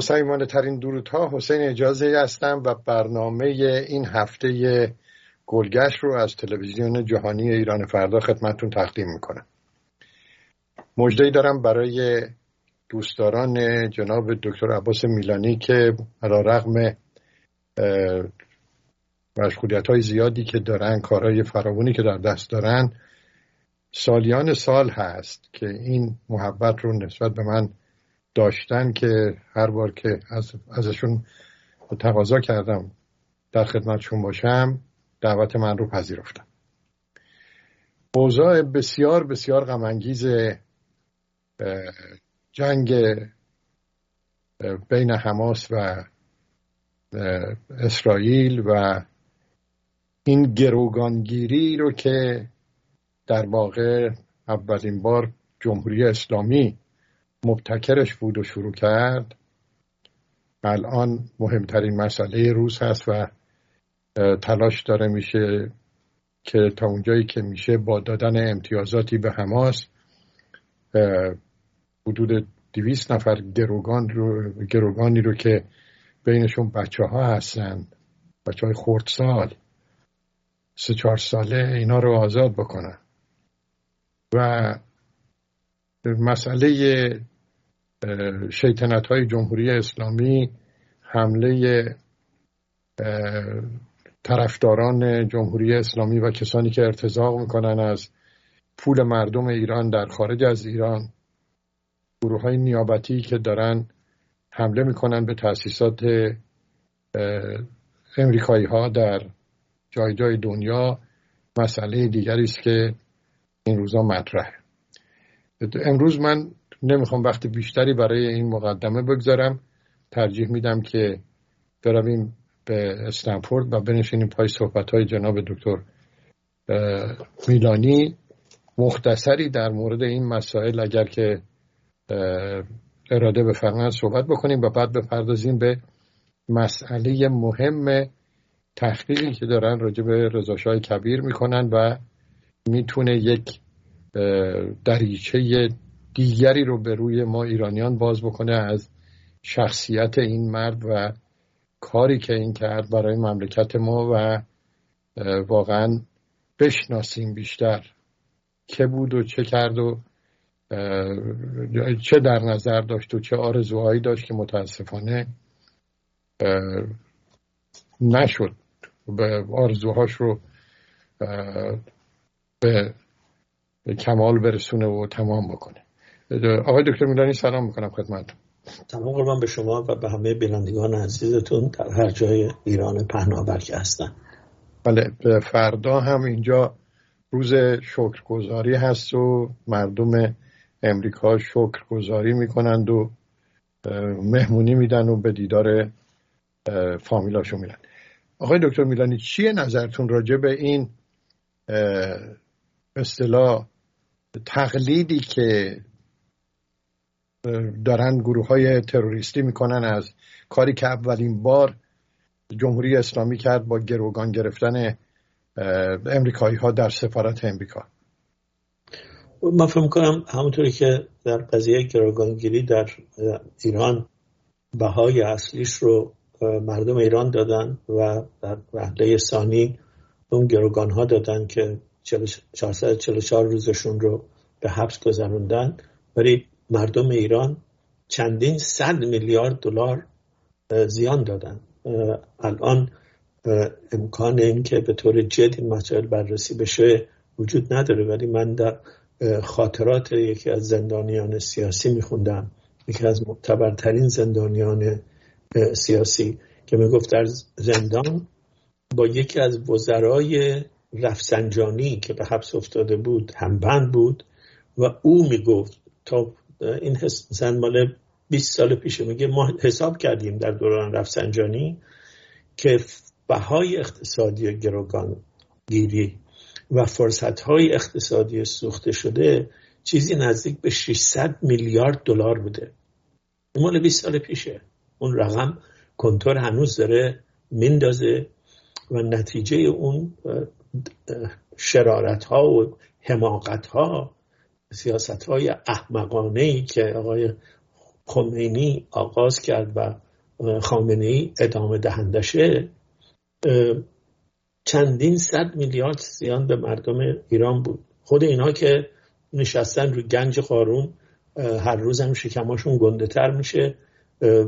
با سیمانه ترین درودها حسین اجازه هستم و برنامه این هفته گلگشت رو از تلویزیون جهانی ایران فردا خدمتتون تقدیم می‌کنم. مجدهی دارم برای دوستداران جناب دکتر عباس میلانی که علا رقم مشغولیت های زیادی که دارن کارهای فراونی که در دست دارن سالیان سال هست که این محبت رو نسبت به من داشتن که هر بار که از ازشون تقاضا کردم در خدمتشون باشم دعوت من رو پذیرفتم. اوضاع بسیار بسیار غمانگیز جنگ بین حماس و اسرائیل و این گروگانگیری رو که در واقع اولین بار جمهوری اسلامی مبتکرش بود و شروع کرد. الان مهمترین مسئله روز هست و تلاش داره میشه که تا اونجایی که میشه با دادن امتیازاتی به حماس حدود دویست نفر گروگان رو گروگانی رو که بینشون بچه ها هستن بچه های خردسال سه چهار ساله اینا رو آزاد بکنن. و مسئله شیطنت های جمهوری اسلامی حمله طرفداران جمهوری اسلامی و کسانی که ارتزاق می‌کنن از پول مردم ایران در خارج از ایران گروه های نیابتی که دارن حمله می‌کنن به تاسیسات امریکایی ها در جای جای دنیا مسئله دیگری است که این روزا مطرحه. امروز من نمی‌خوام وقت بیشتری برای این مقدمه بگذارم. ترجیح میدم که برویم به استنفورد و بنشینیم پای صحبت های جناب دکتر میلانی. مختصری در مورد این مسائل اگر که اراده بفرمایند صحبت بکنیم و بعد بپردازیم به مسئله مهم تحقیقی که دارن راجع به رضاشاه کبیر می‌کنن و می‌تونه یک دریچه دیگری رو به روی ما ایرانیان باز بکنه از شخصیت این مرد و کاری که این کرد برای مملکت ما و واقعا بشناسیم بیشتر که بود و چه کرد و چه در نظر داشت و چه آرزوهایی داشت که متاسفانه نشد. به آرزوهاش رو به کمال برسونه و تمام بکنه. آقای دکتر میلانی سلام می‌کنم خدمت تمام قربان به شما و به همه بینندگان عزیزتون در هر جای ایران پهناور که هستن بله فردا هم اینجا روز شکرگزاری هست و مردم امریکا شکرگزاری می‌کنند و مهمونی میدن و به دیدار فامیلاشو میرن. آقای دکتر میلانی چیه نظرتون راجع به این اصطلاح تقلیدی که دارن گروه های تروریستی می‌کنن از کاری که اولین بار جمهوری اسلامی کرد با گروگان گرفتن امریکایی ها در سفارت امریکا. من فکر کنم همونطوری که در قضیه گروگانگیری در ایران بهای اصلیش رو مردم ایران دادن و در وحله ثانی اون گروگان ها دادن که 444 روزشون رو به حبس گذروندن. ولی مردم ایران چندین صد میلیارد دلار زیان دادن. الان امکان این که به طور جد این مسائل بررسی بشه وجود نداره. ولی من در خاطرات یکی از زندانیان سیاسی میخوندم. یکی از معتبرترین زندانیان سیاسی که می‌گفت در زندان با یکی از وزرای رفسنجانی که به حبس افتاده بود همبند بود و او می‌گفت تا این زن مال 20 سال پیشه میگه ما حساب کردیم در دوران رفسنجانی که بهای اقتصادی گروگان گیری و فرصت های اقتصادی سوخته شده چیزی نزدیک به 600 میلیارد دلار بوده. مال 20 سال پیشه. اون رقم کنتور هنوز داره میندازه و نتیجه اون شرارت ها و حماقت ها سیاست های احمقانه ای که آقای خمینی آغاز کرد و خامنه ای ادامه دهندشه چندین صد میلیارد زیان به مردم ایران بود. خود اینا که نشستن رو گنج قارون هر روز هم شکماشون گنده تر میشه.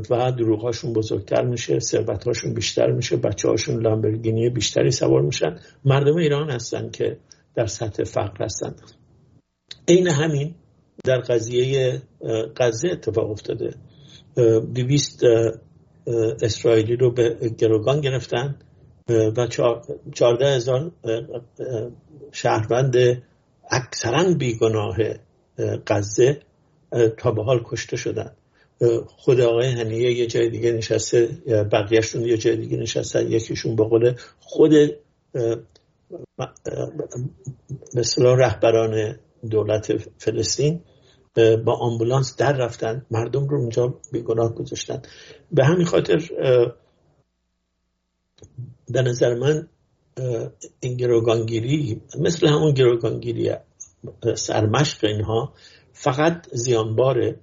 و دروغهاشون بزرگتر میشه ثروتهاشون بیشتر میشه بچه هاشون لامبرگینی بیشتری سوار میشن. مردم ایران هستن که در سطح فقر هستن. عین همین در قضیه غزه اتفاق افتاده. دویست اسرائیلی رو به گروگان گرفتن و چارده هزار شهروند اکثرا بیگناه غزه تا به حال کشته شدن. خود آقای هنیه یه جای دیگه نشسته بقیهشون یه جای دیگه نشستن یکیشون به قول خود مثلا رهبران دولت فلسطین با آمبولانس در رفتن مردم رو اونجا بیگناه گذاشتن. به همین خاطر به نظر من این گروگانگیری مثل همون گروگانگیری سرمشق اینها فقط زیانباره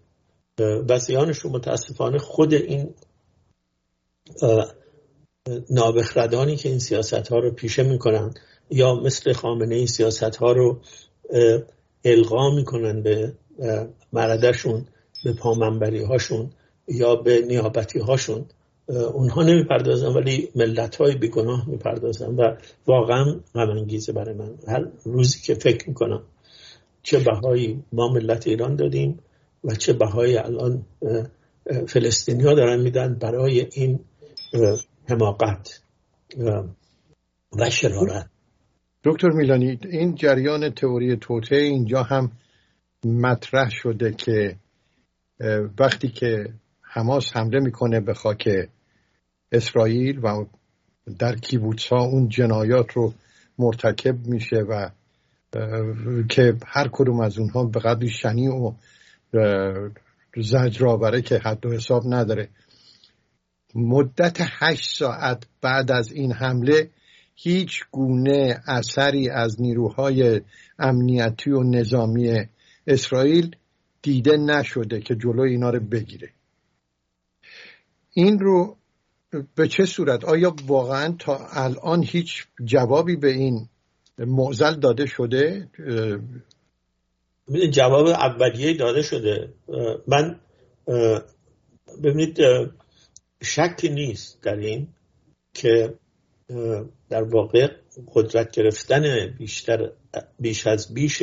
و زیانشون متاسفانه خود این نابخردانی که این سیاست ها رو پیشه می‌کنن یا مثل خامنه این سیاست ها رو القا می‌کنن به مردشون به پامنبری هاشون یا به نیابتی هاشون اونها نمی‌پردازن ولی ملت های بیگناه می‌پردازن و واقعا غم برای من. هر روزی که فکر می‌کنم چه بهایی ما ملت ایران دادیم و چه بهایی الان فلسطینی ها دارن میدن برای این حماقت و شرارت. دکتر میلانی این جریان تئوری توته اینجا هم مطرح شده که وقتی که حماس حمله می‌کنه به خاک اسرائیل و در کیبوتس اون جنایات رو مرتکب میشه و که هر کدوم از اونها به قدری شنی و زجرآوره که حد و حساب نداره. مدت هشت ساعت بعد از این حمله هیچ گونه اثری از نیروهای امنیتی و نظامی اسرائیل دیده نشده که جلو اینا رو بگیره. این رو به چه صورت؟ آیا واقعا تا الان هیچ جوابی به این معزل داده شده؟ جواب اولیه داده شده. من ببینید شکی نیست در این که در واقع قدرت گرفتن بیشتر بیش از بیش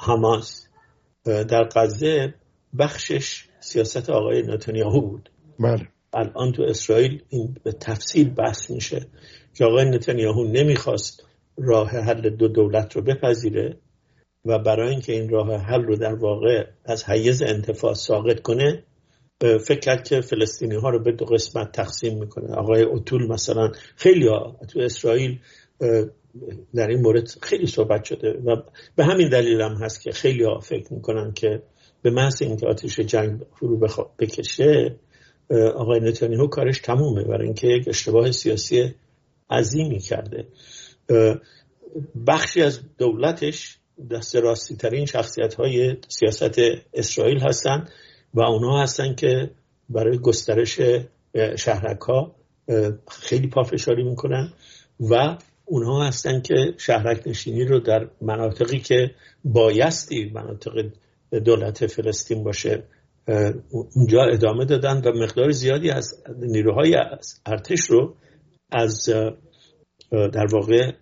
حماس در غزه بخشش سیاست آقای نتانیاهو بود. بله. الان تو اسرائیل این به تفصیل بحث میشه که آقای نتانیاهو نمی‌خواست راه حل دو دولت رو بپذیره. و برای اینکه این راه حل رو در واقع از حیز انتفاع ساقط کنه فکر کرد که فلسطینی ها رو به دو قسمت تقسیم می‌کنه. آقای اوتول مثلا خیلی ها تو اسرائیل در این مورد خیلی صحبت شده و به همین دلیل هم هست که خیلی ها فکر می‌کنن که به محض اینکه آتیش جنگ فرو بکشه آقای نتانیاهو کارش تمومه برای اینکه یک اشتباه سیاسی عظیمی کرده. بخشی از دولتش دست راستی ترین شخصیت های سیاست اسرائیل هستند و اونها هستن که برای گسترش شهرک ها خیلی پافشاری می‌کنن و اونها هستن که شهرک نشینی رو در مناطقی که بایستی مناطق دولت فلسطین باشه اونجا ادامه دادن و مقدار زیادی از نیروهای ارتش رو از در واقع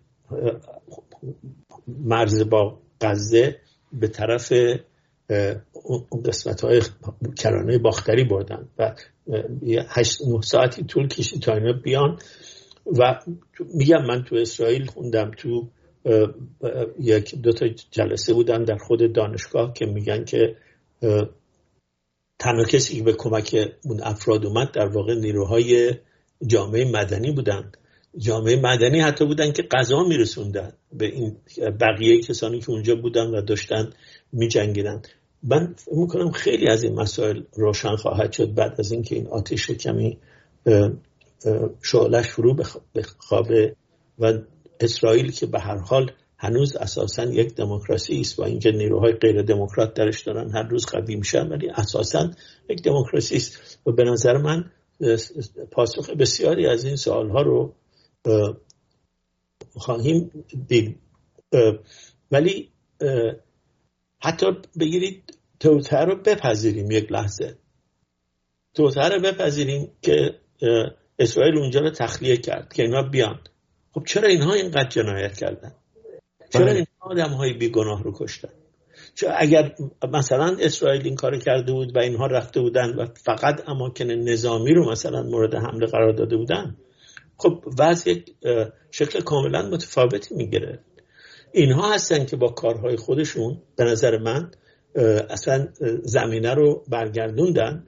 مرز با غزه به طرف اون قسمت های کرانه باختری بردن و هشت نه ساعتی طول کشید تا اینا بیان و میگم من تو اسرائیل خوندم تو یک دو تا جلسه بودم در خود دانشگاه که میگن که تنها کسی که به کمک اون افراد اومد در واقع نیروهای جامعه مدنی بودن. جامعه مدنی حتی بودن که غذا میرسوندن به این بقیه کسانی که اونجا بودن و داشتن میجنگیدن. من می‌کنم خیلی از این مسائل روشن خواهد شد بعد از اینکه این آتش کمی شعلش فرو بخوابه و اسرائیل که به هر حال هنوز اساسا یک دموکراسی است با اینکه نیروهای غیر دموکرات درش دارن هر روز قوی میشن ولی اساسا یک دموکراسی است. و به نظر من پاسخ بسیاری از این سوال ها رو خواهیم دید ولی حتی بگیرید توتر رو بپذیریم یک لحظه توتر رو بپذیریم که اسرائیل اونجا رو تخلیه کرد که اینا بیان خب چرا اینها اینقدر جنایت کردن چرا. این آدم های بیگناه رو کشتن چرا اگر مثلا اسرائیل این کار کرده بود و اینها رفته بودن و فقط اماکن نظامی رو مثلا مورد حمله قرار داده بودن خب وضع شکل کاملا متفاوتی می‌گیره. اینها هستن که با کارهای خودشون به نظر من اصلا زمینه رو برگردوندن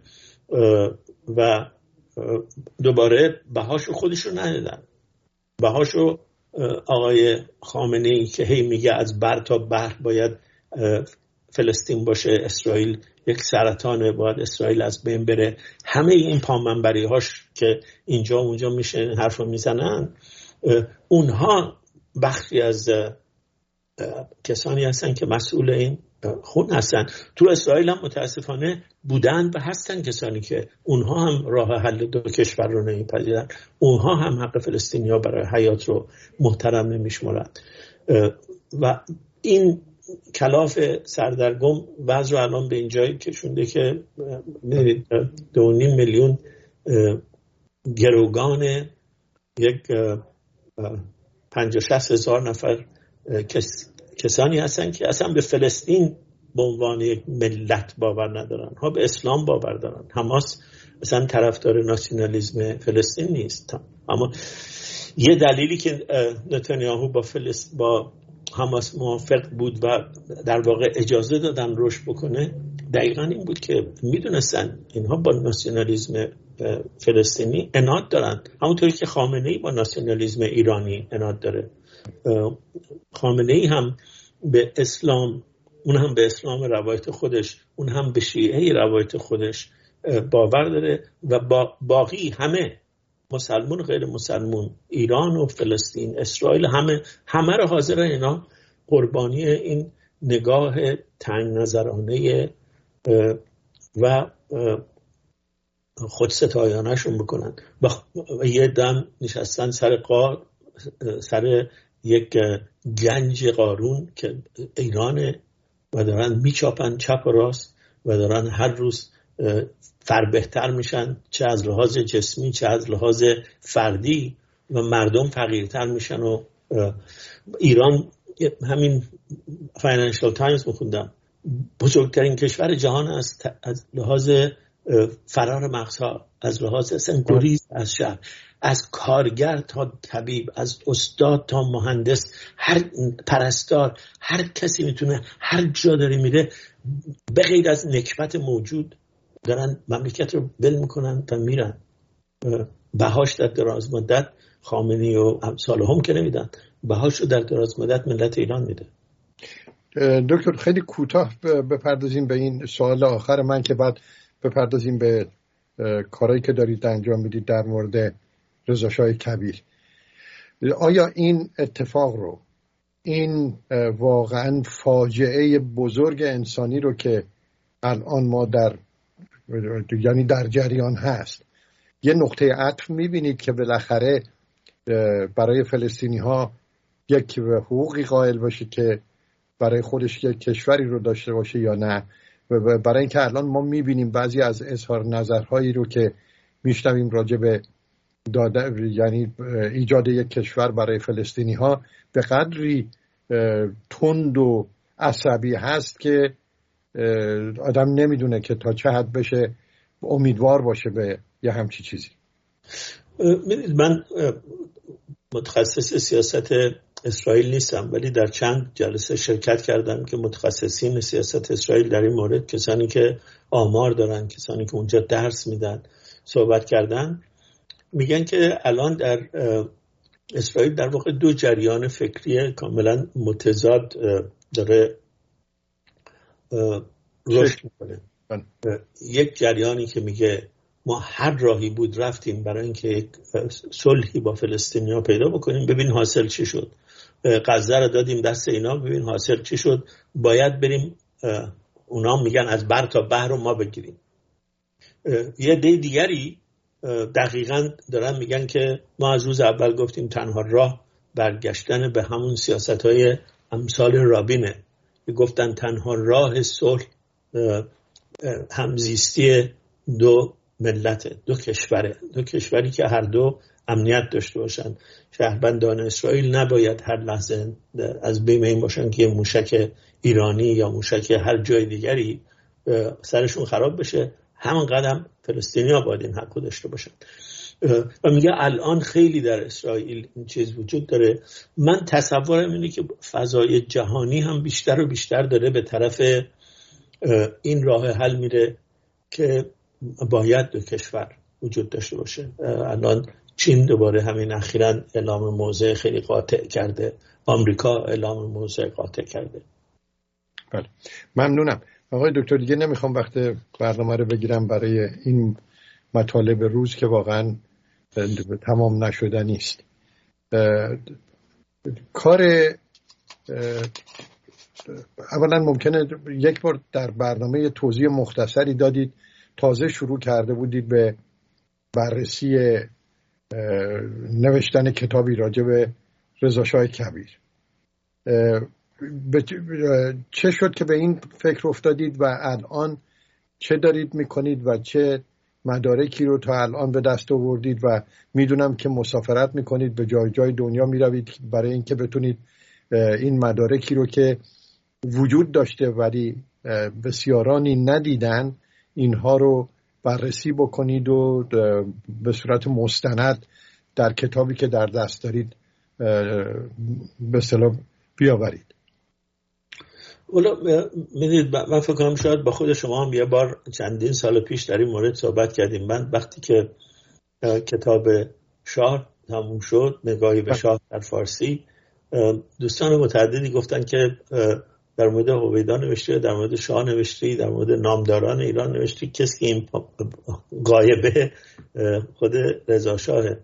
و دوباره بهاشو خودشون ندادن بهاشو آقای خامنه ای که هی میگه از بر تا بر باید فلسطین باشه اسرائیل یک سرطانه باید اسرائیل از بین بره. همه این پامنبری هاش که اینجا اونجا میشه حرف می‌زنن اونها بخشی از کسانی هستن که مسئول این خون هستن. تو اسرائیل هم متاسفانه بودن و هستن کسانی که اونها هم راه حل دو کشور رو نمیپذیرن. اونها هم حق فلسطینیا برای حیات رو محترم نمیشمارن. و این کلاف سردرگم بعض رو الان به این جایی کشونده که دو نیم میلیون گروگان یک پنج شست هزار نفر کسانی هستن که اصلا به فلسطین به عنوان یک ملت باور ندارن ها به اسلام باور دارن. حماس مثلا طرفدار ناسیونالیزم فلسطین نیست. اما یه دلیلی که نتانیاهو با فلسطین با حماس موافق بود و در واقع اجازه دادن رشد بکنه دقیقا این بود که می‌دونستن اینها با ناسیونالیزم فلسطینی اناد دارن. همونطوری که خامنه ای با ناسیونالیزم ایرانی اناد داره. خامنه ای هم به اسلام اون هم به اسلام روایت خودش اون هم به شیعه روایت خودش باور داره و با باقی همه مسلمون غیر مسلمون ایران و فلسطین اسرائیل همه همه رو حاضر اینا. قربانی این نگاه تنگ نظرانه و خود ستایانشون بکنن. و یه دم نشستن سر قار سر یک گنج قارون که ایرانه و دارن میچاپن چپ و راست و دارن هر روز فربهتر میشن چه از لحاظ جسمی چه از لحاظ فردی و مردم فقیرتر میشن و ایران همین Financial Times میخوندم. بزرگترین کشور جهان است از لحاظ فرار مغزها از لحاظ اصلا از شهر از کارگر تا طبیب از استاد تا مهندس هر پرستار هر کسی می‌تونه هر جا داره میره به غیر از نکبت موجود دارن مملکت رو بل می‌کنن و میرن. بهاش در دراز مدت خامنی و امثال هم که نمیدن بهاش رو در دراز مدت ملت ایران میده. دکتر خیلی کوتاه بپردازیم به این سوال آخر. من که بعد بپردازیم به کارهایی که دارید انجام می‌دید در مورد رضاشاه کبیر. آیا این اتفاق رو این واقعا فاجعه بزرگ انسانی رو که الان ما در یعنی در جریان هست. یه نقطه عطف می‌بینید که بالاخره برای فلسطینی ها یک حقوقی قائل باشه که برای خودش یک کشوری رو داشته باشه یا نه. برای اینکه الان ما می‌بینیم بعضی از اظهار نظرهایی رو که میشنویم راجع به داده یعنی ایجاد یک کشور برای فلسطینی ها به قدری تند و عصبی هست که آدم نمی‌دونه که تا چه حد بشه امیدوار باشه به یه همچی چیزی. من متخصص سیاست اسرائیل نیستم ولی در چند جلسه شرکت کردم که متخصصین سیاست اسرائیل در این مورد کسانی که آمار دارن کسانی که اونجا درس میدن صحبت کردن. میگن که الان در اسرائیل در واقع دو جریان فکری کاملا متضاد داره رشد می‌کنه بله. یک جریانی که میگه ما هر راهی بود رفتیم برای اینکه یک صلحی با فلسطینیا پیدا بکنیم. ببین حاصل چی شد. غزه رو دادیم دست اینا. ببین حاصل چی شد. باید بریم اونا میگن از بر تا بحر رو ما بگیریم. یه دی دیگری دقیقا دارن میگن که ما از روز اول گفتیم تنها راه برگشتن به همون سیاست های امثال رابینه. گفتن تنها راه صلح همزیستی دو ملت دو کشوره دو کشوری که هر دو امنیت داشته باشن. شهروندان اسرائیل نباید هر لحظه از بین این باشن که موشک ایرانی یا موشک هر جای دیگری سرشون خراب بشه. همون قدم فلسطینی ها باید این حق داشته باشن. و میگه الان خیلی در اسرائیل این چیز وجود داره. من تصورم اینه که فضای جهانی هم بیشتر و بیشتر داره به طرف این راه حل میره که باید دو کشور وجود داشته باشه. الان چین دوباره همین اخیرا اعلام موضع خیلی قاطع کرده. آمریکا اعلام موضع قاطع کرده. بله. ممنونم. آقای دکتر دیگه نمی‌خوام وقت برنامه رو بگیرم برای این مطالب روز که واقعا تمام نشدنی است کار اولا ممکنه یک بار در برنامه توضیح مختصری دادید. تازه شروع کرده بودید به بررسی نوشتن کتابی راجع به رضاشاه کبیر. چه شد که به این فکر افتادید و الان چه دارید می‌کنید و چه مدارکی رو تا الان به دست آوردید و می‌دونم که مسافرت می‌کنید به جای جای دنیا می‌روید برای اینکه بتونید این مدارکی رو که وجود داشته ولی بسیارانی ندیدن اینها رو بررسی بکنید و به صورت مستند در کتابی که در دست دارید به سلام بیاورید. می‌دید من فکر کنم شاید با خود شما هم یه بار چندین سال پیش در این مورد صحبت کردیم. من وقتی که کتاب شاه تموم شد نگاهی به شاه در فارسی دوستان متعددی گفتن که در مورد هویدا نوشته در مورد شاه نوشتی در مورد نامداران ایران نوشتی کسی که این قایبه خود رضا شاهه.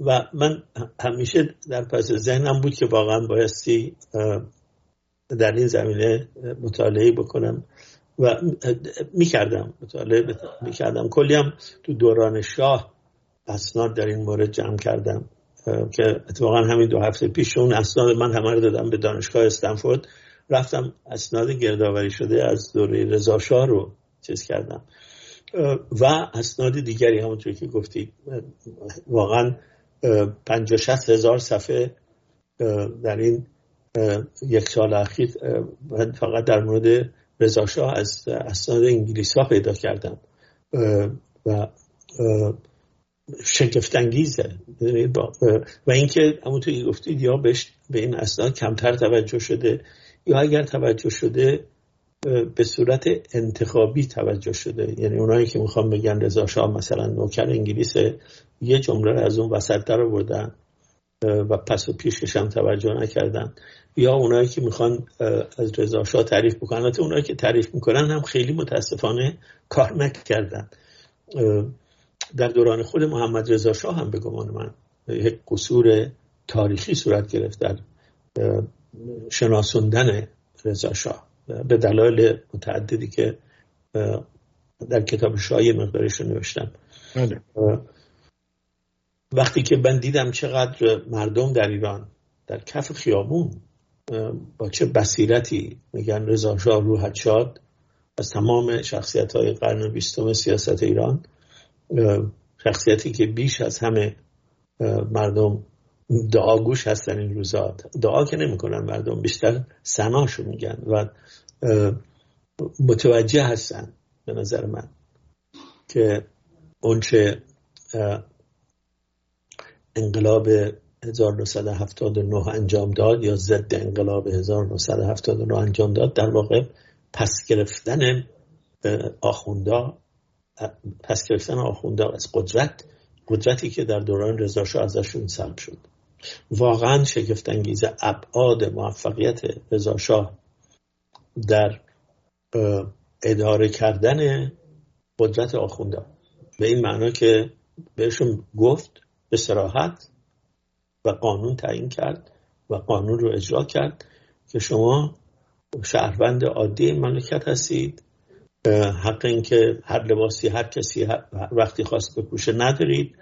و من همیشه در پس ذهنم بود که واقعا بایستی در این زمینه مطالعه بکنم و می‌کردم مطالعه می‌کردم. کلی هم تو دوران شاه اسناد در این مورد جمع کردم که اتفاقا همین دو هفته پیش اون اسناد من همه رو دادم به دانشگاه استنفورد. رفتم اسناد گردآوری شده از دوره رضا شاه رو چیز کردم. و اسناد دیگری همونطور که گفتید واقعا پنجاه شست هزار صفحه در این یک سال اخیر فقط در مورد رضا شاه از اسناد انگلیس ها پیدا کردم. و شگفتانگیزه. و اینکه همونطور که گفتید یا به این اسناد کمتر توجه شده یا اگر توجه شده به صورت انتخابی توجه شده. یعنی اونایی که می‌خوام بگن رضا شاه مثلا نوکر انگلیس یه جمله از اون وسط در آوردن و پس و پیشش هم توجه نکردن. یا اونایی که می‌خوان از رضا شاه تعریف بکنن. البته اونایی که تعریف می‌کنن هم خیلی متاسفانه کار نکردن. در دوران خود محمد رضا شاه هم به گمان من یک قصور تاریخی صورت گرفت در شناسوندن رضا شاه. به دلایل متعددی که در کتاب شاهی مقدارش رو نوشتم. بله. وقتی که من دیدم چقدر مردم در ایران در کف خیابون با چه بصیرتی میگن رضا شاه روحت شاد از تمام شخصیت های قرن بیستم سیاست ایران شخصیتی که بیش از همه مردم دعاگوش هستن این روزات دعا که نمی‌کنن مردم بیشتر سناشو میگن و متوجه هستن به نظر من که اونچه انقلاب 1979 انجام داد یا ضد انقلاب 1979 انجام داد در واقع پس گرفتن آخوندا پس گرفتن آخوندا از قدرت قدرتی که در دوران رضا شاه ازشون سلب شد. واقعا شگفت انگیز ابعاد موفقیت رضا شاه در اداره کردن قدرت آخوندا به این معنا که بهشون گفت به سراحت و قانون تعیین کرد و قانون رو اجرا کرد که شما شهروند عادی مملکت هستید. حق اینکه هر لباسی هر کسی وقتی خواست بپوشه ندارید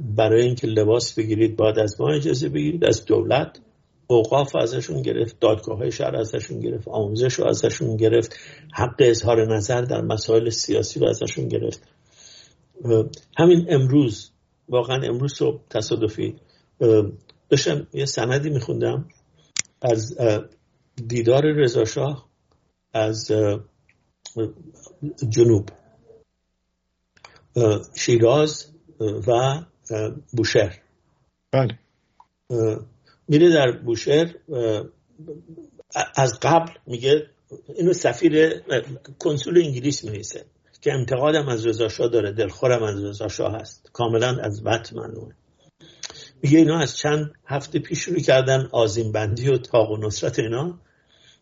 برای اینکه لباس بگیرید باید از ما اجازه بگیرید از دولت. اوقاف ازشون گرفت دادگاه های شهر ازشون گرفت آموزش رو ازشون گرفت حق اظهار نظر در مسائل سیاسی رو ازشون گرفت. همین امروز واقعا امروز صبح تصادفی داشتم یه سندی میخوندم از دیدار رضاشاه از جنوب شیراز و بوشهر. بله. میره در بوشهر از قبل میگه اینو سفیر کنسول انگلیس میریسه که انتقادم از رضا داره دلخورم از رضا هست. کاملا از ممنوعه میگه اینا از چند هفته پیش شروع کردن آزیم بندی و تاق و نصرت اینا.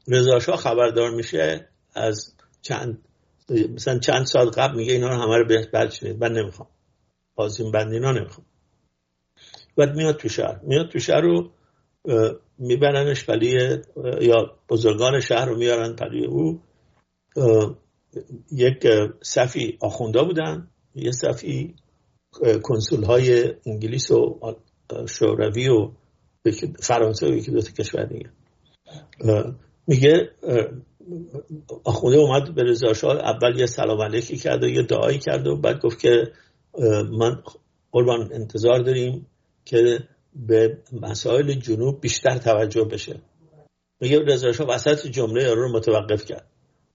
رضا خبردار میشه از چند مثلا چند سال قبل میگه اینا رو همه رو بلچنید من نمی‌خوام. آزیم بندی اینا نمی‌خوام. بعد میاد تو شهر. میاد تو شهر رو میبرنش ولی یا بزرگان شهر رو میارن پلی او. یک صفی آخونده بودن. یه صفی کنسول های انگلیس و شوروی و فرانسه و یکی دو کشور دیگه. میگه آخونده اومد به رضا اول یه سلام علیکی کرد و یه دعایی کرد و بعد گفت که من قربان انتظار داریم که به مسائل جنوب بیشتر توجه بشه. میگه رضا شاه وسط جمله رو متوقف کرد.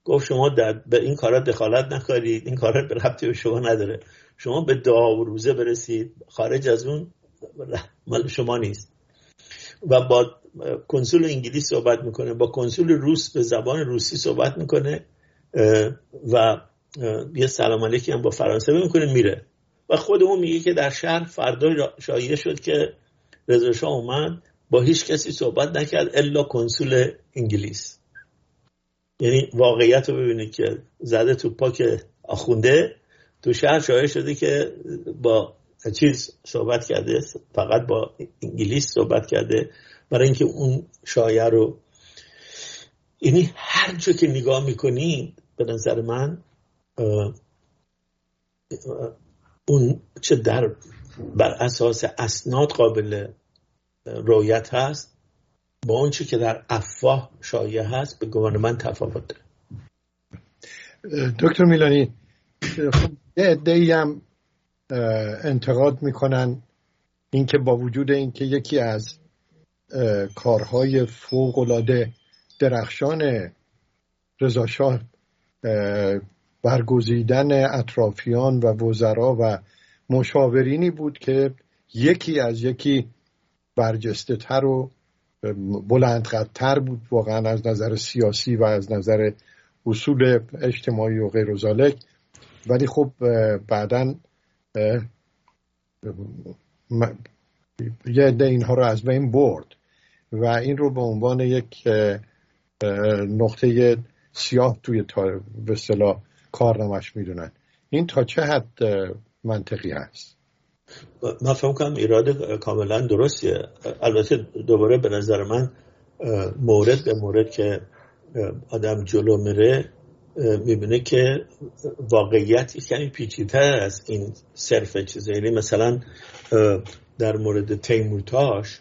گفت شما در به این کارا دخالت نکنید این کارا به ربطی به شما نداره. شما به دعا و روزه برسید خارج از اون مال شما نیست. و با کنسول انگلیس صحبت می‌کنه با کنسول روس به زبان روسی صحبت می‌کنه و یه سلام علیکی هم با فرانسه می‌کنه میره. و خودمون میگه که در شهر فردا شایعه شد که رضا اومد با هیچ کسی صحبت نکرد الا کنسول انگلیس. یعنی واقعیت رو ببینید که زده تو پاک آخونده تو شهر شایع شده که با چیز صحبت کرده فقط با انگلیس صحبت کرده. برای اینکه اون شایعه رو یعنی هر جا که نگاه می‌کنید به نظر من اون چه در بر اساس اسناد قابل رویت هست با اون که در افواه شایع هست به گمان من تفاوت داره. دکتر میلانی خب یه عده هم انتقاد می‌کنن. اینکه با وجود اینکه یکی از کارهای فوق العاده درخشان رضاشاه برگزیدن اطرافیان و وزرا و مشاورینی بود که یکی از یکی برجسته تر و بلندقدرتر بود واقعا از نظر سیاسی و از نظر اصول اجتماعی و غیر ولی خب بعدا یه عده اینها رو از بین برد و این رو به عنوان یک نقطه سیاه توی به اصطلاح کارنامش می‌دونن. این تا چه حد منطقی هست؟ من فهم کنم ایراد کاملا درستیه. البته دوباره به نظر من مورد به مورد که آدم جلو میره می‌بینه که واقعیت کمی پیچیدتر از این صرف چیزه. یعنی مثلا در مورد تیمورتاش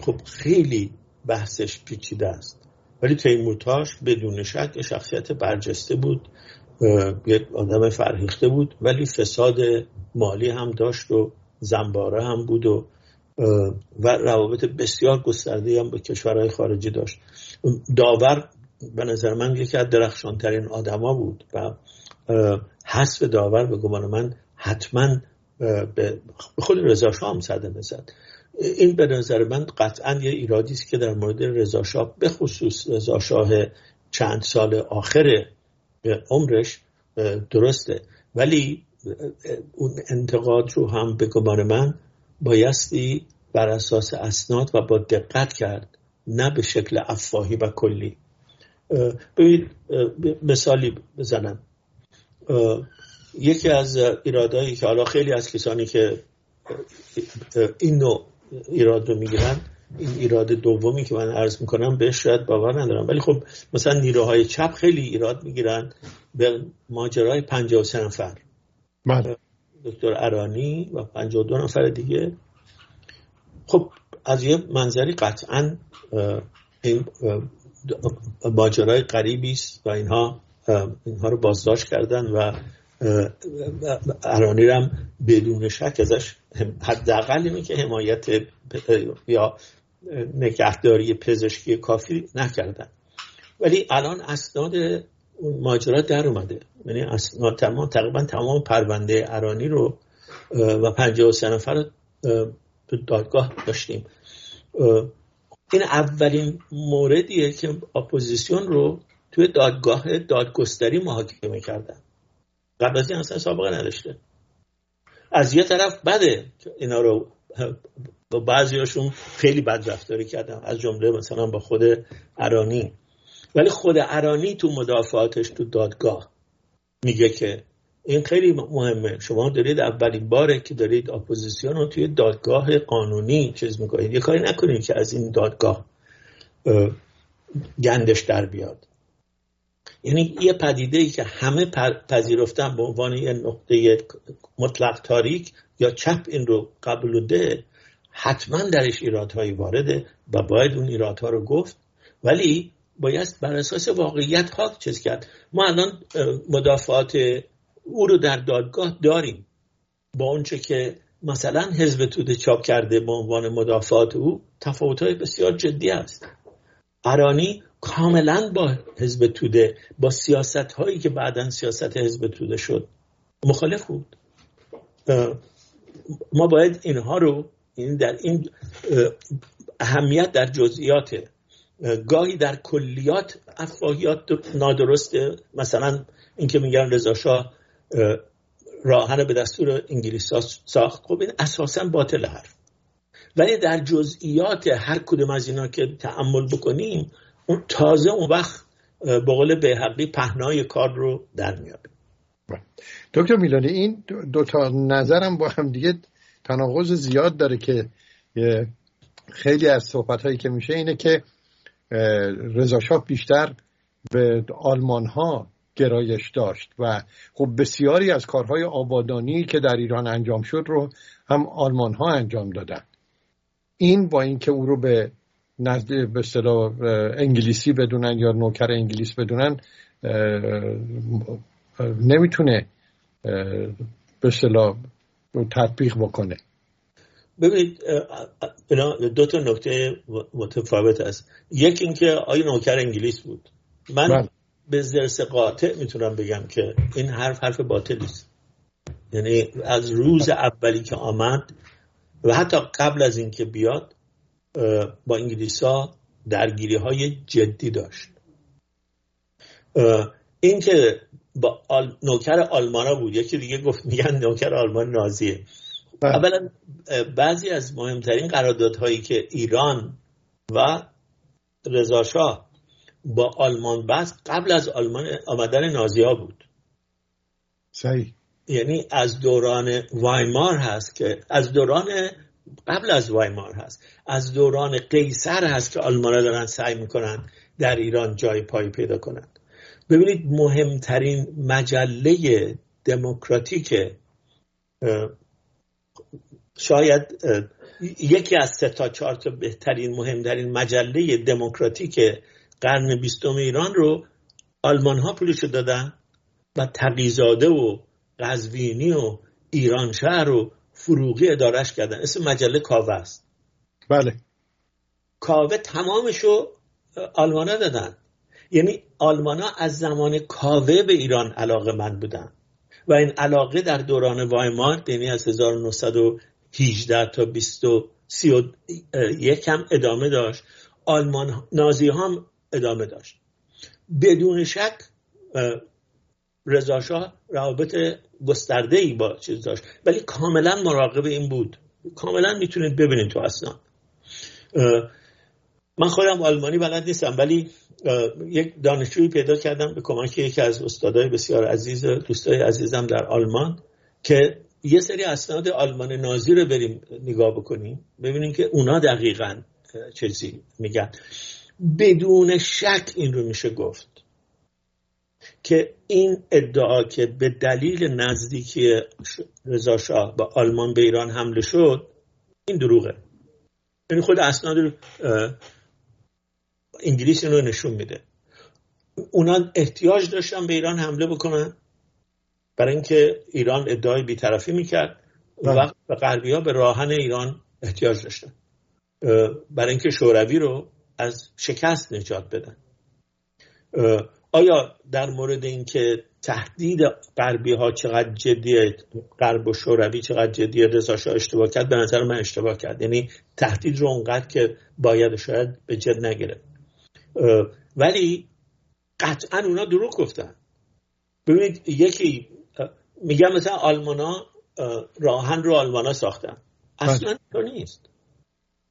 خب خیلی بحثش پیچیده است. ولی تیمورتاش بدون شک شخصیت برجسته بود یک آدم فرهیخته بود ولی فساد مالی هم داشت و زنباره هم بود و و روابط بسیار گسترده هم به کشورهای خارجی داشت. داور به نظر من یکی از درخشانترین آدما بود و حذف داور به گمان من حتما به خود رضا هم صدمه زد. این به نظر من قطعا یه ایرادی است که در مورد رضا شاه به خصوص رضا شاه چند سال آخر عمرش درسته. ولی اون انتقاد رو هم به گمان من بایستی بر اساس اسناد و با دقت کرد نه به شکل افواهی و کلی. ببین مثالی بزنم. یکی از ایرادایی که حالا خیلی از کسانی که این نوع ایراد رو می‌گیرن این ایراد دومی که من عرض می‌کنم بهش شاید باور ندارم. ولی خب مثلا نیروهای چپ خیلی ایراد می‌گیرن به ماجرای 53 نفر. بله. دکتر ارانی و 52 نفر دیگه. خب از یه منظری قطعا این ماجرای قریبی است و اینها اینها رو بازداشت کردن و ارانی هم بدون شک ازش حداقل اینه که حمایت یا نگهداری پزشکی کافی نکردن. ولی الان اسناد ماجرا در اومده. یعنی اسناد تمام تقریبا تمام پرونده ارانی رو و 53 نفر تو دادگاه داشتیم. این اولین موردیه که اپوزیسیون رو توی دادگاه دادگستری محاکمه کردن. قبل از این اصلا سابقه نداشته. از یه طرف بده اینا رو با بعضیاشون خیلی بد رفتاری کردن. از جمله مثلا با خود ارانی. ولی خود ارانی تو مدافعاتش تو دادگاه میگه که این خیلی مهمه. شما دارید اولین باره که دارید اپوزیسیون رو توی دادگاه قانونی چیز می‌کنید. یه کاری نکنید که از این دادگاه گندش در بیاد. یعنی یه پدیده ای که همه پذیرفتن به عنوان یه نقطه مطلق تاریک یا چپ این رو قبول ده حتما درش ایرادهایی وارده و باید اون ایرادها رو گفت. ولی باید بر اساس واقعیت ها چیز کرد. ما الان مدافعات او رو در دادگاه داریم. با اونچه که مثلا حزب توده چاپ کرده به عنوان مدافعات او تفاوت بسیار جدی است. ارانی کاملا با حزب توده با سیاست هایی که بعدا سیاست حزب توده شد مخالف بود. ما باید اینها رو این در این اهمیت در جزئیات گاهی در کلیات افواهیات نادرسته. مثلا اینکه میگن رضا شاه راهن به دستور انگلیس ساخت. خب این اساسا باطل حرف. ولی در جزئیات هر کدوم از اینا که تعمل بکنیم اون تازه اون وقت به قول حقی پهنای کار رو در میاد. بله. دکتر میلانی این دو تا نظرم با هم دیگه تناقض زیاد داره که خیلی از صحبت هایی که میشه اینه که رضاشاه بیشتر به آلمان ها گرایش داشت و خب بسیاری از کارهای آبادانی که در ایران انجام شد رو هم آلمان ها انجام دادن. این با اینکه او رو به نزد به اصطلاح انگلیسی بدونن یا نوکر انگلیس بدونن نمی‌تونه به اصطلاح تطبیق بکنه. ببینید دو تا نکته متفاوت است یکی اینکه آیا نوکر انگلیس بود؟ من بله. به زرس قاطع می‌تونم بگم که این حرف حرف باطلی است یعنی از روز اولی که آمد و حتی قبل از اینکه بیاد با انگلیسا درگیری های جدی داشت. اینکه با آل... نوکر آلمانا بود. یکی دیگه گفت میگن نوکر آلمان نازیه. بله. اولا بعضی از مهمترین قراردادهایی که ایران و رضاشاه با آلمان بست قبل از آلمان آمدن نازی ها بود. صحیح. یعنی از دوران وایمار هست که از دوران قبل از وایمار هست. از دوران قیصر هست که آلمان دارن سعی می‌کنن در ایران جای پای پیدا کنند. ببینید مهمترین مجله دموکراتیک شاید یکی از سه تا چهار تا بهترین مهمترین مجله دموکراتیک قرن بیستم ایران رو آلمان ها پولش دادن و تقیزاده و قزوینی و ایران شهر و فروغی ادارش کردن. اسم مجله کاوه است. بله. کاوه تمامشو آلمانا دادن. یعنی آلمانا از زمان کاوه به ایران علاقه من بودن. و این علاقه در دوران وایمار یعنی از 1918 تا 2031 هم ادامه داشت. آلمان نازی هم ادامه داشت. بدون شک رضاشاه روابط گسترده ای با چیز داشت. ولی کاملا مراقب این بود. کاملا می‌تونید ببینید تو اصلا. من خودم آلمانی بلد نیستم ولی یک دانشجویی پیدا کردم به کمک یکی از استادای بسیار عزیز دوستای عزیزم در آلمان که یه سری اسناد آلمان نازی رو بریم نگاه بکنیم ببینیم که اونا دقیقا چیزی میگن. بدون شک این رو میشه گفت که این ادعا که به دلیل نزدیکی رضا شاه با آلمان به ایران حمله شد این دروغه. یعنی خود اسناد انگلیس رو نشون میده. اونا احتیاج داشتن به ایران حمله بکنن. برای اینکه ایران ادعای بیطرفی می‌کرد. بله. و غربی ها به راهن ایران احتیاج داشتن. برای اینکه شوروی رو از شکست نجات بدن. آیا در مورد اینکه تهدید غربی ها چقدر جدیه غرب و شوروی چقدر جدیه رضا اشتباه کرد؟ به نظر من اشتباه کرد. یعنی تهدید رو اونقدر که باید شاید به جد نگیره ولی قطعا اونا دروغ گفتن. ببینید یکی میگم مثلا آلمانا راهن رو آلمانا ساختن. اصلا تو نیست.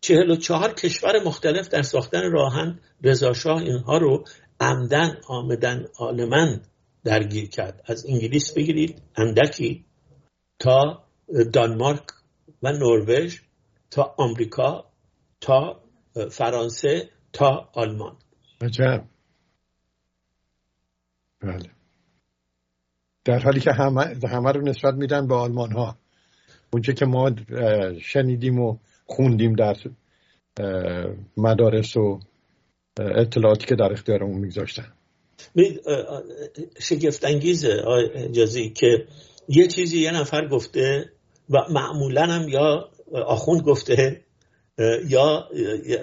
چهل و چهار کشور مختلف در ساختن راهن رضاشاه اینها رو عمدن آمدن آلمان درگیر کرد. از انگلیس بگیرید اندکی تا دانمارک و نروژ تا آمریکا تا فرانسه تا آلمان. عجب. بله. در حالی که همه, همه رو نسبت میدن به آلمان ها اونچه که ما شنیدیم و خوندیم در مدارس و اطلاعاتی که در اختیارمون میگذاشتن. شگفت انگیزه اجازی که یه چیزی یه نفر گفته و معمولا هم یا آخوند گفته یا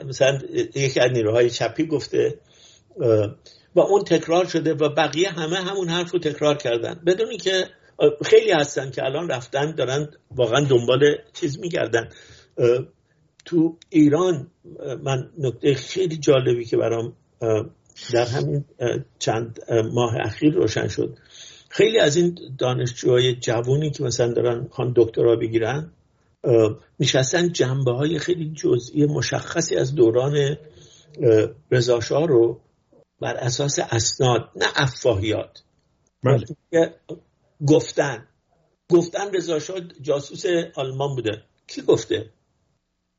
مثلا یکی از نیروهای چپی گفته و اون تکرار شده و بقیه همه همون حرف رو تکرار کردن. بدونی که خیلی هستن که الان رفتن دارن واقعا دنبال چیز میگردن. تو ایران من نکته خیلی جالبی که برام در همین چند ماه اخیر روشن شد. خیلی از این دانشجوهای جوونی که مثلا دارن خان دکترا بگیرن نشستن جنبه های خیلی جزئی مشخصی از دوران رضاشاه رو بر اساس اسناد نه افواهیات. بله. گفتن. گفتن رضاشاه جاسوس آلمان بوده. کی گفته؟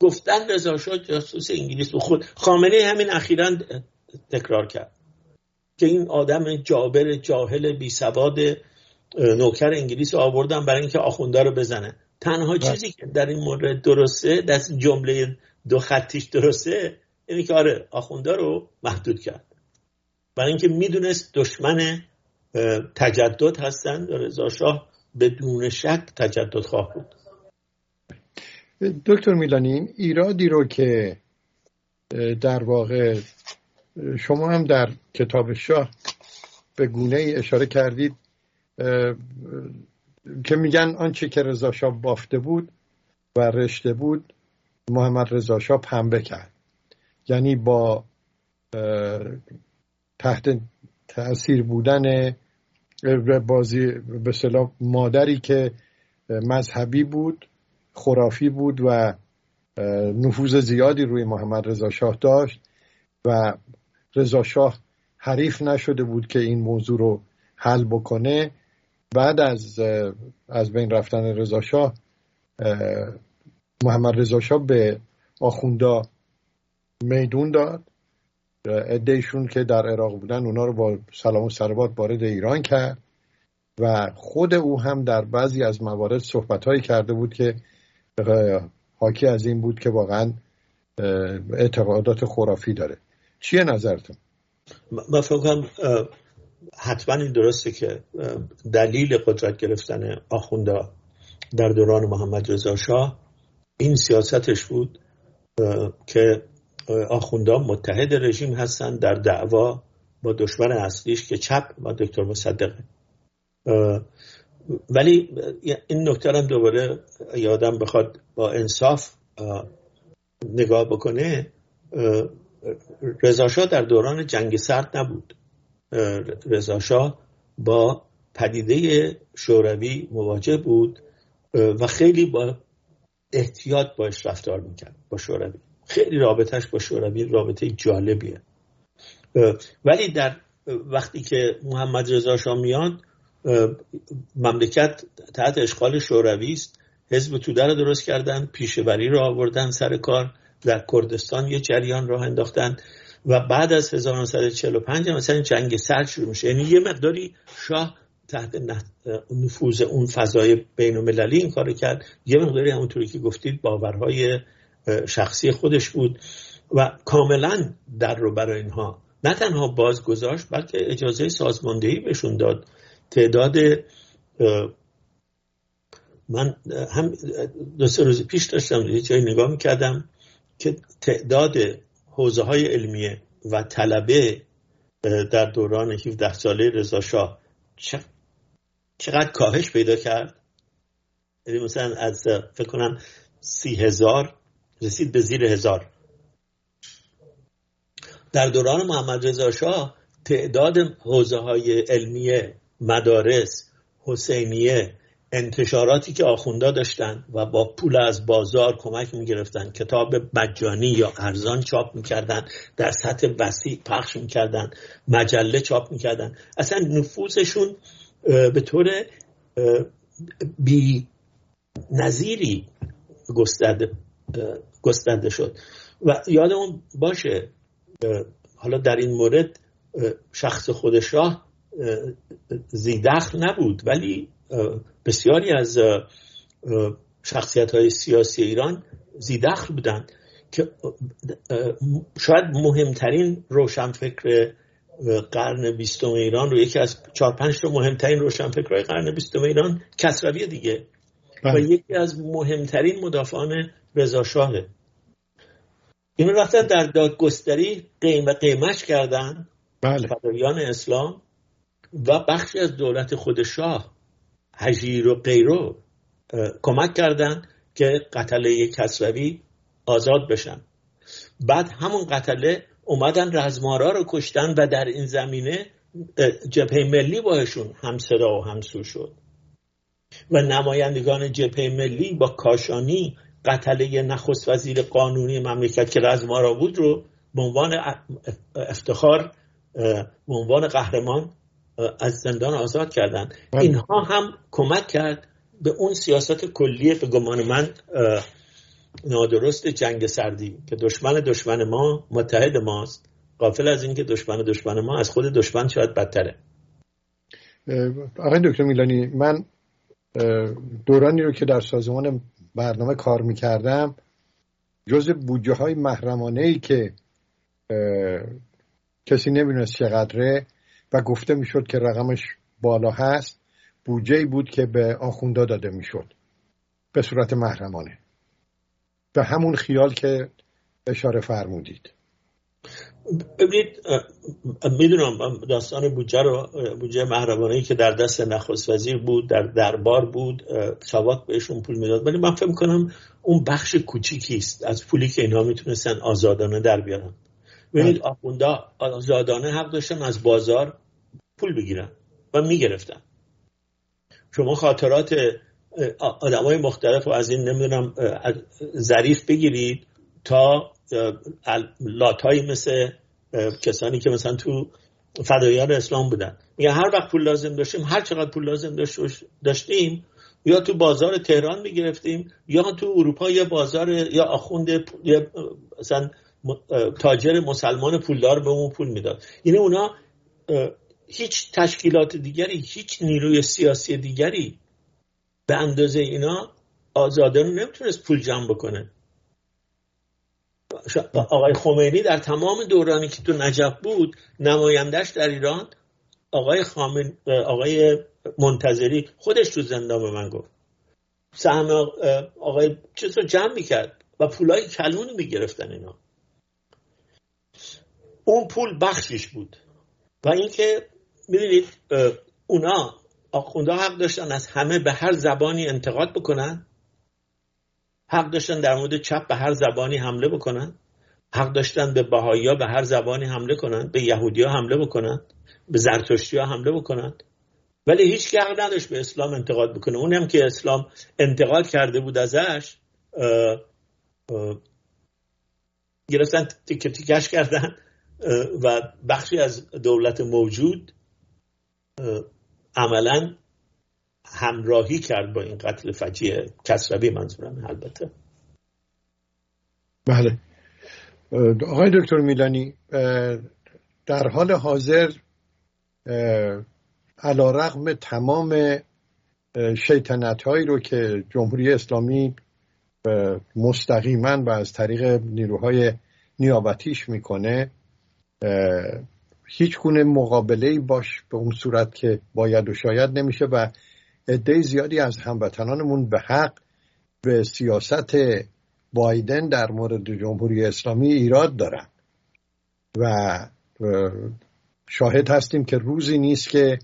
گفتن رضا جاسوس انگلیس و خود خامنه همین اخیرا تکرار کرد که این آدم جابر جاهل بی سواد نوکر انگلیس رو آوردن برای اینکه آخونده رو بزنه. تنها بله. چیزی که در این مورد درسته در جمله دو خطیش درسته اینه که آره آخونده رو محدود کرد. برای اینکه می‌دونست دشمن تجدد هستن. رضا شاه بدون شک تجدد خواه بود. دکتر میلانی ایرادی رو که در واقع شما هم در کتاب شاه به گونه ای اشاره کردید که میگن آنچه که رضا شاه بافته بود و رشته بود محمد رضا شاه پنبه کرد. یعنی با تحت تاثیر بودن بازی به مادری که مذهبی بود خرافی بود و نفوذ زیادی روی محمد رضا شاه داشت و رضا شاه حریف نشده بود که این موضوع رو حل بکنه. بعد از از بین رفتن رضا شاه محمد رضا شاه به آخوندا میدون داد. ادهشون که در عراق بودن اونا رو با سلام و سربات وارد ایران کرد و خود او هم در بعضی از موارد صحبت کرده بود که حاکی از این بود که واقعا اعتقادات خرافی داره چیه نظرتون؟ من فکر حتما این درسته که دلیل قدرت گرفتن آخوندا در دوران محمد رضا شاه این سیاستش بود که آخوندا متحد رژیم هستن در دعوا با دشمن اصلیش که چپ و دکتر مصدقه ولی این نکته هم دوباره یادم بخواد با انصاف نگاه بکنه رضاشاه در دوران جنگ سرد نبود. رضاشاه با پدیده شوروی مواجه بود و خیلی با احتیاط باش رفتار می‌کرد با شوروی. خیلی رابطهش با شوروی رابطه جالبیه. ولی در وقتی که محمد رضا شاه میاد مملکت تحت اشغال شوروی است. حزب توده رو درست کردن پیشوری رو آوردن سر کار. در کردستان یه جریان راه انداختن. و بعد از 1945 مثلا جنگ سرد شروع میشه. یعنی یه مقداری شاه تحت نفوذ اون فضای بین المللی این کار کرد. یه مقداری همونطوری که گفتید باورهای شخصی خودش بود. و کاملا در رو برای اینها. نه تنها باز گذاشت بلکه اجازه سازماندهی بهشون داد. تعداد من هم دو سه روز پیش داشتم یه جایی نگاه می‌کردم که تعداد حوزه های علمیه و طلبه در دوران 17 ساله رضا شاه چقدر کاهش پیدا کرد؟ یعنی مثلا از فکر کنم سی هزار رسید به زیر هزار. در دوران محمد رضا شاه تعداد حوزه های علمیه مدارس حسینیه انتشاراتی که آخوندا داشتن و با پول از بازار کمک می‌گرفتن کتاب مجانی یا ارزان چاپ می‌کردن در سطح وسیع پخش می‌کردن مجله چاپ می‌کردن. اصلا نفوذشون به طور بی نظیری گسترده, گسترده شد. و یادمون باشه حالا در این مورد شخص خود شاه زیدخل نبود. ولی بسیاری از شخصیت های سیاسی ایران زیدخل بودند که شاید مهمترین روشنفکر قرن بیستم ایران رو یکی از چهار پنج تا مهمترین روشنفکرهای قرن بیستم ایران کسروی دیگه. و بله. یکی از مهمترین مدافعان رضا شاهه. این رفتن در دادگستری قیم قیمش کردن. بله. فدایان اسلام. و بخشی از دولت خود شاه هجیر و غیرو کمک کردن که قتله کسروی آزاد بشن. بعد همون قتله اومدن رزمارا رو کشتن و در این زمینه جبهه ملی باهشون هم صدا و همسو شد. و نمایندگان جبهه ملی با کاشانی قتله نخست وزیر قانونی مملکت که رزمارا بود رو به عنوان افتخار به عنوان قهرمان از زندان آزاد کردن. بله. اینها هم کمک کرد به اون سیاست کلی به گمان من نادرست جنگ سردی که دشمن دشمن ما متحد ماست. قافل از اینکه دشمن دشمن ما از خود دشمن شاید بدتره. آقای دکتر میلانی من دورانی رو که در سازمان برنامه کار می‌کردم جز بودجه های محرمانه ای که کسی نمی‌دونست چقدره و گفته می‌شد که رقمش بالا هست. بودجه بود که به آخوندا داده می‌شد. به صورت محرمانه. به همون خیال که اشاره فرمودید. ببینید می‌دونم داستان بودجه رو بودجه محرمانه که در دست نخست وزیر بود در دربار بود ساواک بهشون پول می‌داد. ولی من فکر کنم اون بخش کوچیکی است از پولی که اینها می‌تونستن آزادانه در بیارن. ببینید بله. آخوندا آزادانه حق داشتن از بازار پول بگیرن و می‌گرفتن شما خاطرات آدم های مختلف رو از این نمی‌دونم ظریف بگیرید تا لاتایی مثل کسانی که مثلا تو فدایان اسلام بودن. میگه هر وقت پول لازم داشتیم هر چقدر پول لازم داشتیم یا تو بازار تهران می‌گرفتیم یا تو اروپا یا بازار یا آخوند یا مثلا تاجر مسلمان پولدار به اون پول می‌داد. یعنی اونا هیچ تشکیلات دیگری هیچ نیروی سیاسی دیگری به اندازه اینا آزاده رو نمی‌تونست پول جمع بکنه. آقای خمینی در تمام دورانی که تو نجف بود نمایندش در ایران آقای خامن آقای منتظری خودش تو زندان به من گفت. سهم آقای چیز رو جمع می‌کرد و پولای کلونی می‌گرفتن اینا. اون پول بخشش بود. و اینکه می‌دونید اونا آخونده حق داشتن از همه به هر زبانی انتقاد بکنن. حق داشتن در مورد چپ به هر زبانی حمله بکنن. حق داشتن به بهایی به هر زبانی حمله کنن. به یهودی ها حمله بکنن. به زرتشتی ها حمله بکنن. ولی هیچ که حق نداشت به اسلام انتقاد بکنه. اون هم که اسلام انتقاد کرده بود ازش گرفتن تیکه تیکش کردن و بخشی از دولت موجود عملا همراهی کرد با این قتل فجیع. کسروی منظورم البته. بله. آقای دکتر میلانی در حال حاضر علا رقم تمام شیطنت هایی رو که جمهوری اسلامی مستقیما و از طریق نیروهای نیابتیش می‌کنه هیچ گونه مقابله باش به اون صورت که باید و شاید نمیشه و عده زیادی از هموطنانمون به حق به سیاست بایدن در مورد جمهوری اسلامی ایراد دارن. و شاهد هستیم که روزی نیست که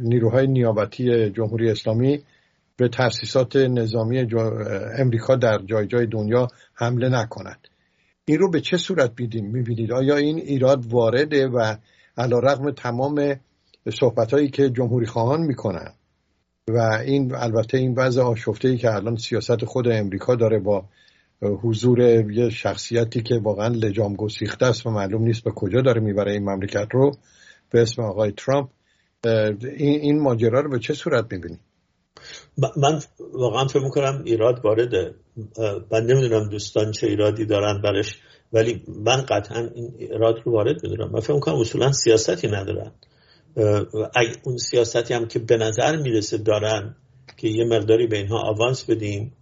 نیروهای نیابتی جمهوری اسلامی به تاسیسات نظامی امریکا در جای جای دنیا حمله نکنند. این رو به چه صورت بیدیم می‌بینید آیا این ایراد وارده و علا رقم تمام صحبت هایی که جمهوری خواهان می‌کنن و این البته این وضع آشفته ای که الان سیاست خود امریکا داره با حضور یه شخصیتی که واقعا لجام گسیخته است و معلوم نیست به کجا داره می‌بره این مملکت رو به اسم آقای ترامپ این, این ماجرا رو به چه صورت می‌بینی؟ من واقعا فکر می‌کنم ایراد وارده. من نمی‌دونم دوستان چه ایرادی دارن برش ولی من قطعا این ایراد رو وارد می‌دونم. من فکر می‌کنم اصولا سیاستی ندارن. اگه اون سیاستی هم که به نظر می‌رسه دارن که یه مقداری به اینها آوانس بدیم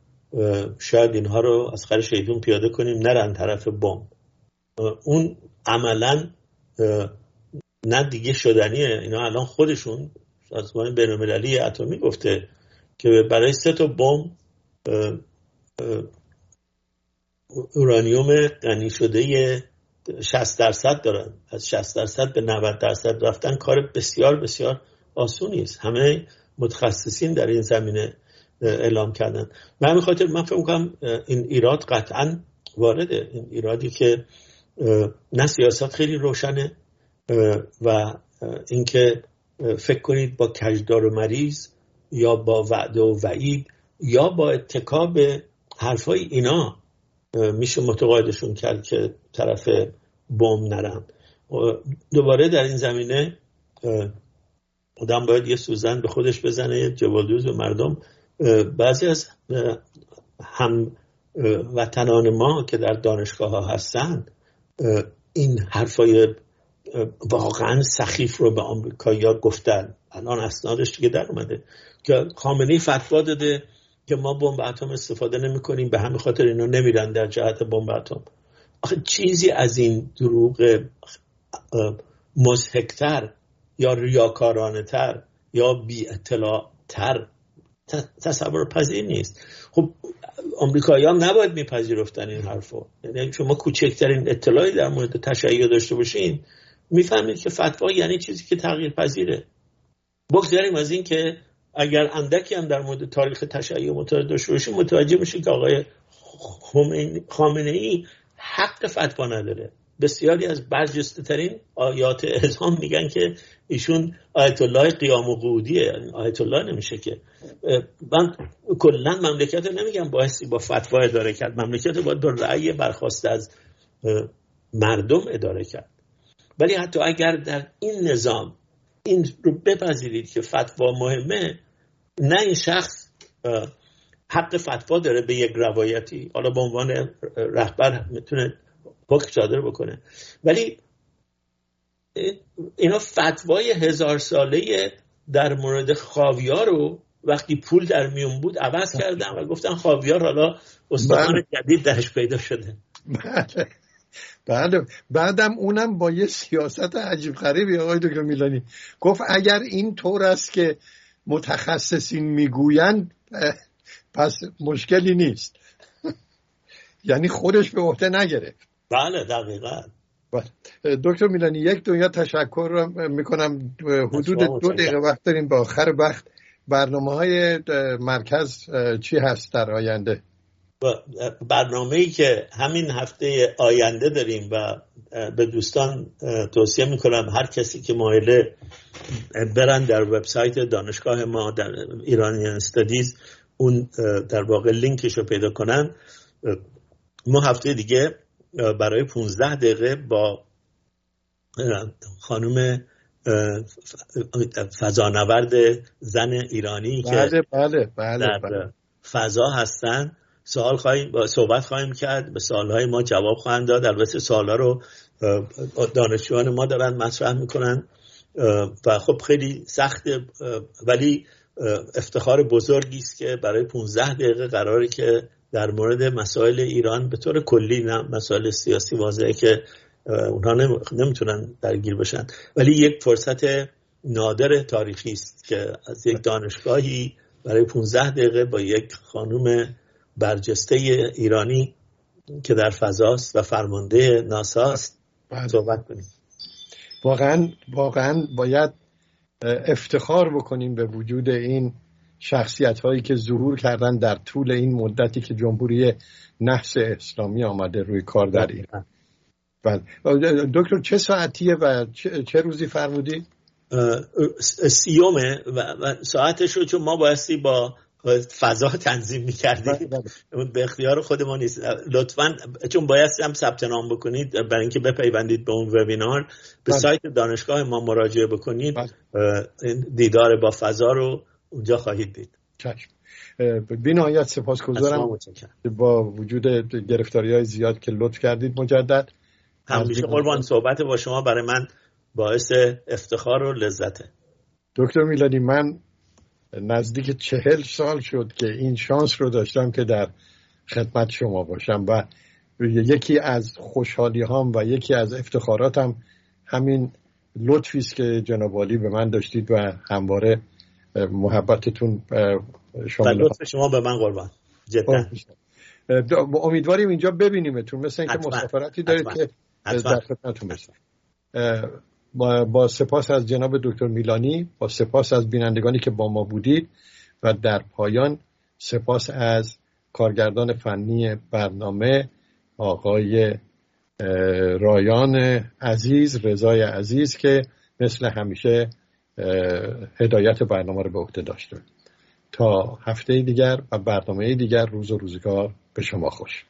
شاید اینها رو از خر شیطون پیاده کنیم نرن طرف بم اون عملا نه دیگه شدنیه. اینا الان خودشون سازمان بینالمللی اتمی گفته که برای سه تا بمب اورانیوم غنی شده 60 درصد دارن. از 60 درصد به 90 درصد رفتن. کار بسیار بسیار آسونی است. همه متخصصین در این زمینه اعلام کردن. من خاطر من فکر کنم این ایراد قطعا وارده. این ایرادی که نه سیاست خیلی روشنه و اینکه فکر کنید با کجدار و مریض یا با وعده و وعید یا با اتکا به حرفای اینا میشه متقاعدشون کرد که طرف بم نرم. دوباره در این زمینه آدم باید یه سوزن به خودش بزنه جوالدوز و مردم. بعضی از هم وطنان ما که در دانشگاه ها هستن این حرفای واقعا سخیف رو به آمریکایی‌ها گفتن. الان اسنادش دیگه در اومده. که خامنه فتوا داده که ما بمب اتم استفاده نمی کنیم به همین خاطر اینا نمیرن در جهت بمب اتم. آخه چیزی از این دروغ مزهکتر یا ریاکارانه تر یا بی اطلاع تر تصور پذیر نیست. خب آمریکایی هم نباید میپذیرفتن این حرفو. یعنی شما کوچکترین اطلاعی در مورد تشیع داشته باشین می‌فهمید که فتوا یعنی چیزی که تغییر پذیره بگذاریم از این که اگر اندکی هم در مورد تاریخ تشیع متوجه داشته باشیم متوجه میشه که آقای خامنه ای حق فتوا نداره. بسیاری از برجسته ترین آیات اعظام میگن که ایشون آیت الله قیام و قودیه یعنی آیت الله نمیشه که. من کلا مملکت رو نمیگم بایستی با فتوا اداره کرد. مملکت باید با رأی برخواست از مردم اداره کرد. ولی حتی اگر در این نظام این رو بپذیرید که فتوا مهمه نه این شخص حق فتوا داره به یک روایتی. حالا به عنوان رهبر می‌تونه حکم صادر بکنه. ولی اینا فتوای هزار ساله در مورد خاویار رو وقتی پول در میون بود عوض کردن و گفتن خاویار حالا استخوان بله. جدید درش پیدا شده. بله. بله بعدم اونم با یه سیاست عجیب غریبی آقای دکتر میلانی. گفت اگر این طور است که متخصصین می‌گویند پس مشکلی نیست. یعنی خودش به عهده نگرفت. بله دقیقا. بله. دکتر میلانی یک دنیا تشکر می‌کنم. حدود دو دقیقه وقت داریم. با آخر وقت برنامه های مرکز چی هست در آینده؟ برنامه ای که همین هفته آینده داریم و به دوستان توصیه می‌کنم هر کسی که مایله برن در وبسایت دانشگاه ما در ایرانیان استادیز اون در واقع لینکش رو پیدا کنن ما هفته دیگه برای 15 دقیقه با خانم فضانورد زن ایرانی بله بله بله در بله. فضا هستن سوال خواهیم صحبت خواهیم کرد. به سوالهای ما جواب خواهند داد. البته سوالها رو دانشجویان ما دارن مطرح می‌کنن. و خب خیلی سخت ولی افتخار بزرگی است که برای 15 دقیقه قراره که در مورد مسائل ایران به طور کلی نه مسائل سیاسی واضحه که اونها نمی‌تونن درگیر بشن. ولی یک فرصت نادر تاریخی است که از یک دانشگاهی برای 15 دقیقه با یک خانم برجسته ایرانی که در فضاست و فرمانده ناساست بله. صحبت کنیم واقعا واقعا باید افتخار بکنیم به وجود این شخصیت هایی که ظهور کردن در طول این مدتی که جمهوری نحس اسلامی آمده روی کار در ایران بله دکتر چه ساعتیه و چه روزی فرمودی؟ سیومه و ساعتش رو چون ما بایستی با فضا تنظیم می‌کردیم. بله، بله. به اختیار خود ما نیست. لطفا چون باید هم ثبت نام بکنید برای اینکه بپیوندید به اون وبینار به بله. سایت دانشگاه ما مراجعه بکنید. دیدار با فضا رو اونجا خواهید دید. چشم. بینایت سپاس گذارم با وجود گرفتاری های زیاد که لطف کردید مجدد. همیشه قربان صحبت با شما برای من باعث افتخار و لذته. دکتر میلانی من نزدیک چهل سال شد که این شانس رو داشتم که در خدمت شما باشم و یکی از خوشحالی هام و یکی از افتخاراتم همین لطفی است که جناب به من داشتید و همواره محبتتون شما لطف شما به من قربان. جدا. امیدواریم اینجا ببینیمتون مثل اینکه مسافرتی دارید که در خدمتتون با, سپاس از جناب دکتر میلانی با سپاس از بینندگانی که با ما بودید و در پایان سپاس از کارگردان فنی برنامه آقای رایان عزیز رضای عزیز که مثل همیشه هدایت برنامه رو به عهده داشته. تا هفته دیگر و برنامه دیگر روز و روزگار به شما خوش.